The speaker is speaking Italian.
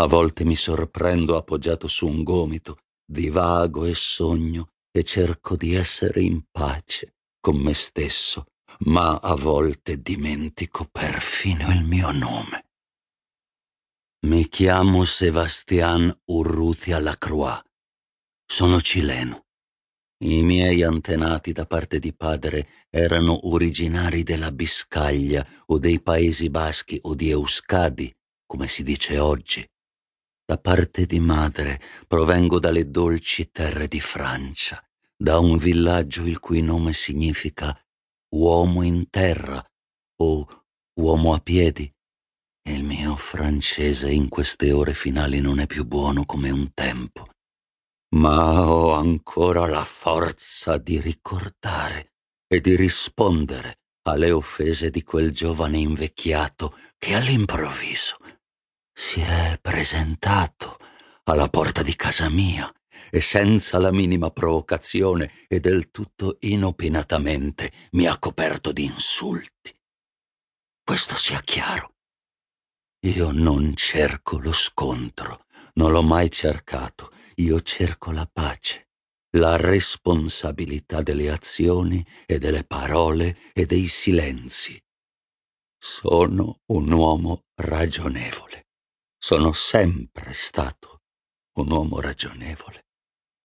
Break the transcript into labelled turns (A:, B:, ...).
A: A volte mi sorprendo appoggiato su un gomito, divago e sogno e cerco di essere in pace con me stesso, ma a volte dimentico perfino il mio nome. Mi chiamo Sebastian Urrutia Lacroix. Sono cileno. I miei antenati da parte di padre erano originari della Biscaglia o dei Paesi Baschi o di Euskadi, come si dice oggi. Da parte di madre provengo dalle dolci terre di Francia, da un villaggio il cui nome significa uomo in terra o uomo a piedi. Il mio francese in queste ore finali non è più buono come un tempo ma ho ancora la forza di ricordare e di rispondere alle offese di quel giovane invecchiato che all'improvviso si è presentato alla porta di casa mia e senza la minima provocazione e del tutto inopinatamente mi ha coperto di insulti. Questo sia chiaro. Io non cerco lo scontro, non l'ho mai cercato io cerco la pace, la responsabilità delle azioni e delle parole e dei silenzi. Sono un uomo ragionevole. Sono sempre stato un uomo ragionevole.